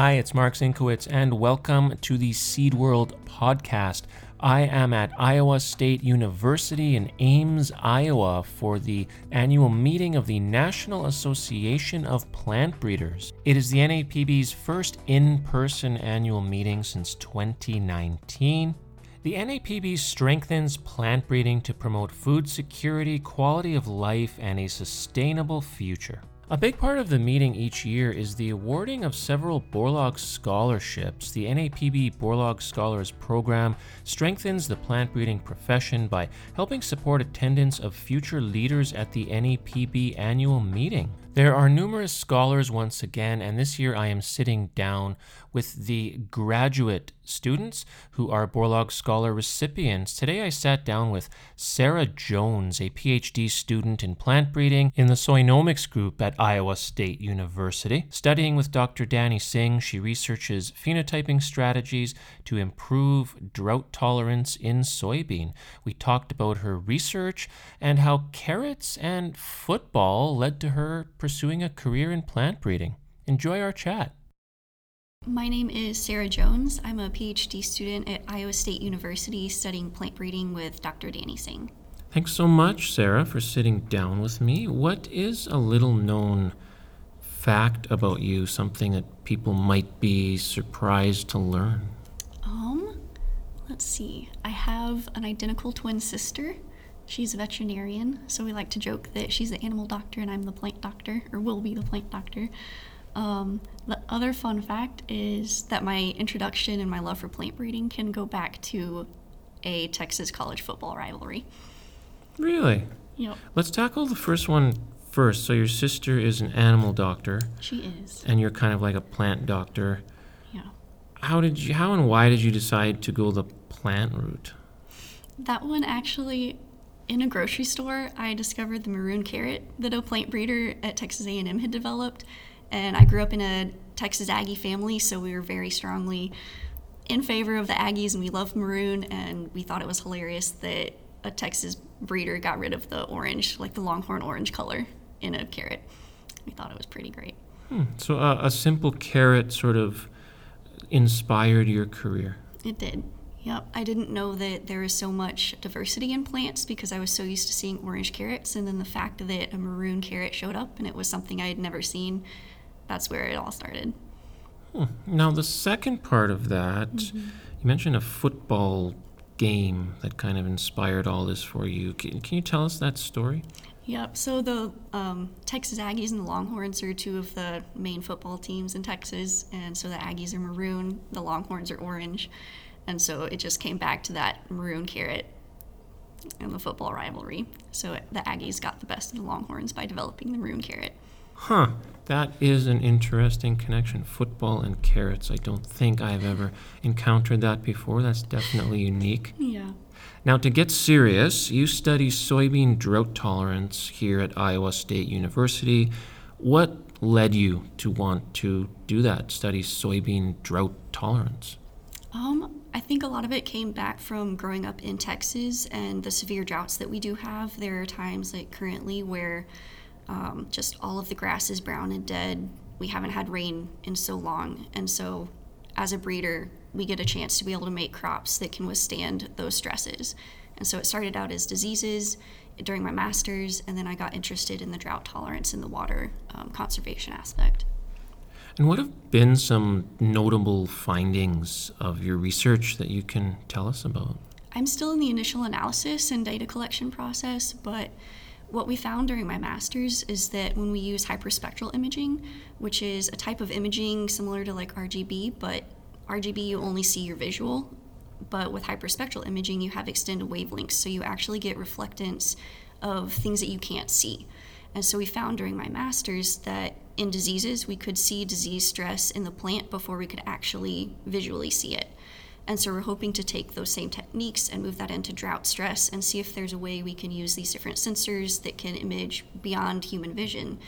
Hi, it's Marc Zienkiewicz, and welcome to the Seed World podcast. I am at Iowa State University in Ames, Iowa for the annual meeting of the National Association of Plant Breeders. It is the NAPB's first in person annual meeting since 2019. The NAPB strengthens plant breeding to promote food security, quality of life, and a sustainable future. A big part of the meeting each year is the awarding of several Borlaug scholarships. The NAPB Borlaug Scholars Program strengthens the plant breeding profession by helping support attendance of future leaders at the NAPB annual meeting. There are numerous scholars once again, and this year I am sitting down with the graduate students who are Borlaug Scholar recipients. Today I sat down with Sarah Jones, a PhD student in plant breeding in the SoyNomics group at Iowa State University. Studying with Dr. Danny Singh, she researches phenotyping strategies to improve drought tolerance in soybean. We talked about her research and how carrots and football led to her pursuing a career in plant breeding. Enjoy our chat. My name is Sarah Jones. I'm a PhD student at Iowa State University studying plant breeding with Dr. Danny Singh. Thanks so much, Sarah, for sitting down with me. What is a little known fact about you, something that people might be surprised to learn? Um, let's see. I have an identical twin sister. She's a veterinarian, so we like to joke that she's the animal doctor and I'm the plant doctor, or will be the plant doctor. Um, the other fun fact is that my introduction and my love for plant breeding can go back to a Texas college football rivalry. Really? Yep. Let's tackle the first one first. So, your sister is an animal doctor, She is. and you're kind of like a plant doctor. Yeah. How did you, how and why did you decide to go the plant route? That one actually in a grocery store, I discovered the maroon carrot that a plant breeder at Texas A&M had developed, and I grew up in a Texas Aggie family, so we were very strongly in favor of the Aggies, and we loved maroon, and we thought it was hilarious that a Texas breeder got rid of the orange, like the longhorn orange color, in a carrot. We thought it was pretty great. Hmm. So, uh, a simple carrot sort of inspired your career. It did. Yep. I didn't know that there was so much diversity in plants because I was so used to seeing orange carrots. And then the fact that a maroon carrot showed up and it was something I had never seen, that's where it all started. Hmm. Now, the second part of that, you mentioned a football game that kind of inspired all this for you. Can, can you tell us that story? Yep. So the um, Texas Aggies and the Longhorns are two of the main football teams in Texas. And so the Aggies are maroon, the Longhorns are orange. And so it just came back to that maroon carrot and the football rivalry. So the Aggies got the best of the Longhorns by developing the maroon carrot. Huh. That is an interesting connection. Football and carrots. I don't think I've ever encountered that before. That's definitely unique. Yeah. Now, to get serious, you study soybean drought tolerance here at Iowa State University. What led you to want to do that, study soybean drought tolerance? Um, I think a lot of it came back from growing up in Texas and the severe droughts that we do have. There are times, like currently, where um, just all of the grass is brown and dead. We haven't had rain in so long. And so, as a breeder, we get a chance to be able to make crops that can withstand those stresses. And so, it started out as diseases during my master's, and then I got interested in the drought tolerance and the water um, conservation aspect. And what have been some notable findings of your research that you can tell us about? I'm still in the initial analysis and data collection process, but what we found during my master's is that when we use hyperspectral imaging, which is a type of imaging similar to like RGB, but RGB you only see your visual, but with hyperspectral imaging you have extended wavelengths, so you actually get reflectance of things that you can't see. And so we found during my master's that in diseases we could see disease stress in the plant before we could actually visually see it. And so we're hoping to take those same techniques and move that into drought stress and see if there's a way we can use these different sensors that can image beyond human vision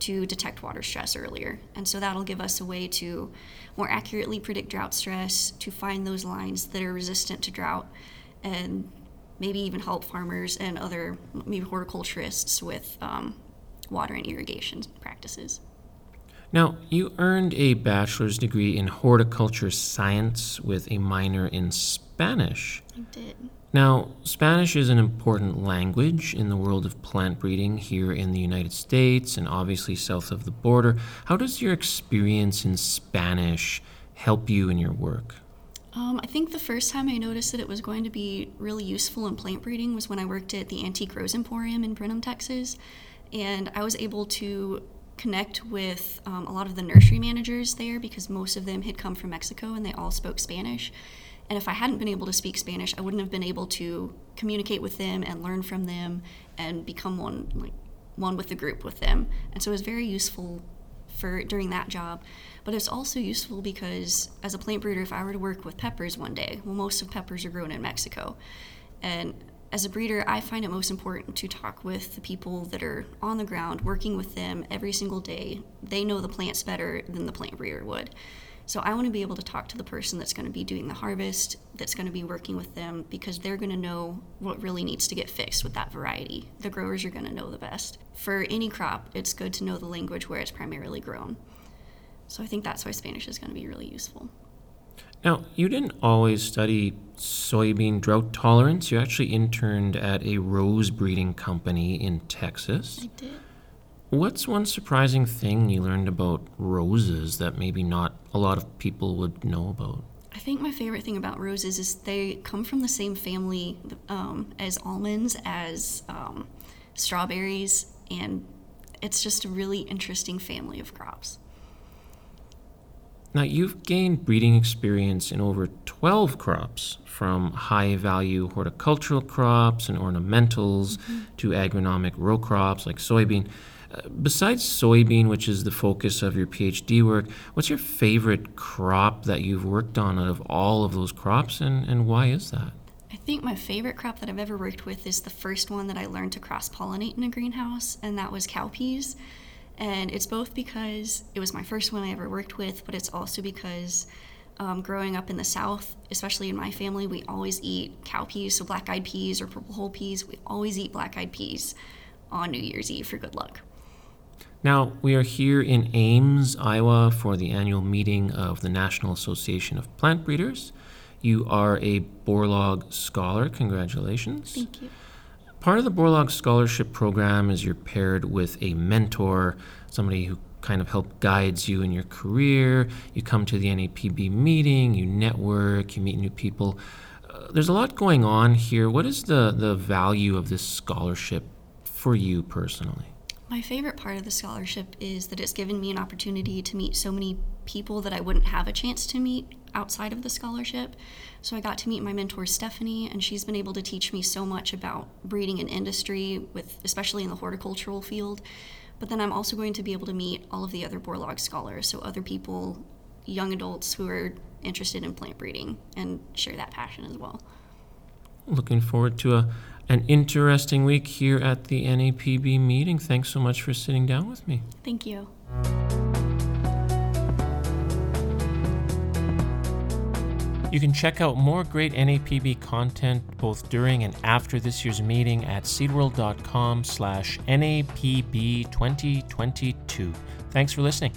to detect water stress earlier. And so that'll give us a way to more accurately predict drought stress, to find those lines that are resistant to drought, and maybe even help farmers and other maybe horticulturists with um, water and irrigation practices. Now, you earned a bachelor's degree in horticulture science with a minor in Spanish. I did. Now, Spanish is an important language in the world of plant breeding here in the United States and obviously south of the border. How does your experience in Spanish help you in your work? Um, I think the first time I noticed that it was going to be really useful in plant breeding was when I worked at the Antique Rose Emporium in Brenham, Texas. And I was able to connect with um, a lot of the nursery managers there because most of them had come from Mexico and they all spoke Spanish. And if I hadn't been able to speak Spanish, I wouldn't have been able to communicate with them and learn from them and become one like one with the group with them. And so it was very useful for during that job. But it's also useful because as a plant breeder, if I were to work with peppers one day, well, most of peppers are grown in Mexico, and as a breeder, I find it most important to talk with the people that are on the ground, working with them every single day. They know the plants better than the plant breeder would. So I want to be able to talk to the person that's going to be doing the harvest, that's going to be working with them, because they're going to know what really needs to get fixed with that variety. The growers are going to know the best. For any crop, it's good to know the language where it's primarily grown. So I think that's why Spanish is going to be really useful. Now, you didn't always study soybean drought tolerance. You actually interned at a rose breeding company in Texas. I did. What's one surprising thing you learned about roses that maybe not a lot of people would know about? I think my favorite thing about roses is they come from the same family um, as almonds, as um, strawberries, and it's just a really interesting family of crops. Now, you've gained breeding experience in over 12 crops, from high value horticultural crops and ornamentals mm-hmm. to agronomic row crops like soybean. Uh, besides soybean, which is the focus of your PhD work, what's your favorite crop that you've worked on out of all of those crops, and, and why is that? I think my favorite crop that I've ever worked with is the first one that I learned to cross pollinate in a greenhouse, and that was cowpeas. And it's both because it was my first one I ever worked with, but it's also because um, growing up in the South, especially in my family, we always eat cow peas, so black eyed peas or purple hull peas. We always eat black eyed peas on New Year's Eve for good luck. Now, we are here in Ames, Iowa for the annual meeting of the National Association of Plant Breeders. You are a Borlaug Scholar. Congratulations. Thank you. Part of the Borlaug Scholarship Program is you're paired with a mentor, somebody who kind of help guides you in your career. You come to the NAPB meeting, you network, you meet new people. Uh, there's a lot going on here. What is the, the value of this scholarship for you personally? My favorite part of the scholarship is that it's given me an opportunity to meet so many people that I wouldn't have a chance to meet outside of the scholarship. So I got to meet my mentor Stephanie, and she's been able to teach me so much about breeding and industry, with especially in the horticultural field. But then I'm also going to be able to meet all of the other Borlaug scholars, so other people, young adults who are interested in plant breeding, and share that passion as well. Looking forward to a an interesting week here at the NAPB meeting. Thanks so much for sitting down with me. Thank you. You can check out more great NAPB content both during and after this year's meeting at seedworld.com slash NAPB 2022. Thanks for listening.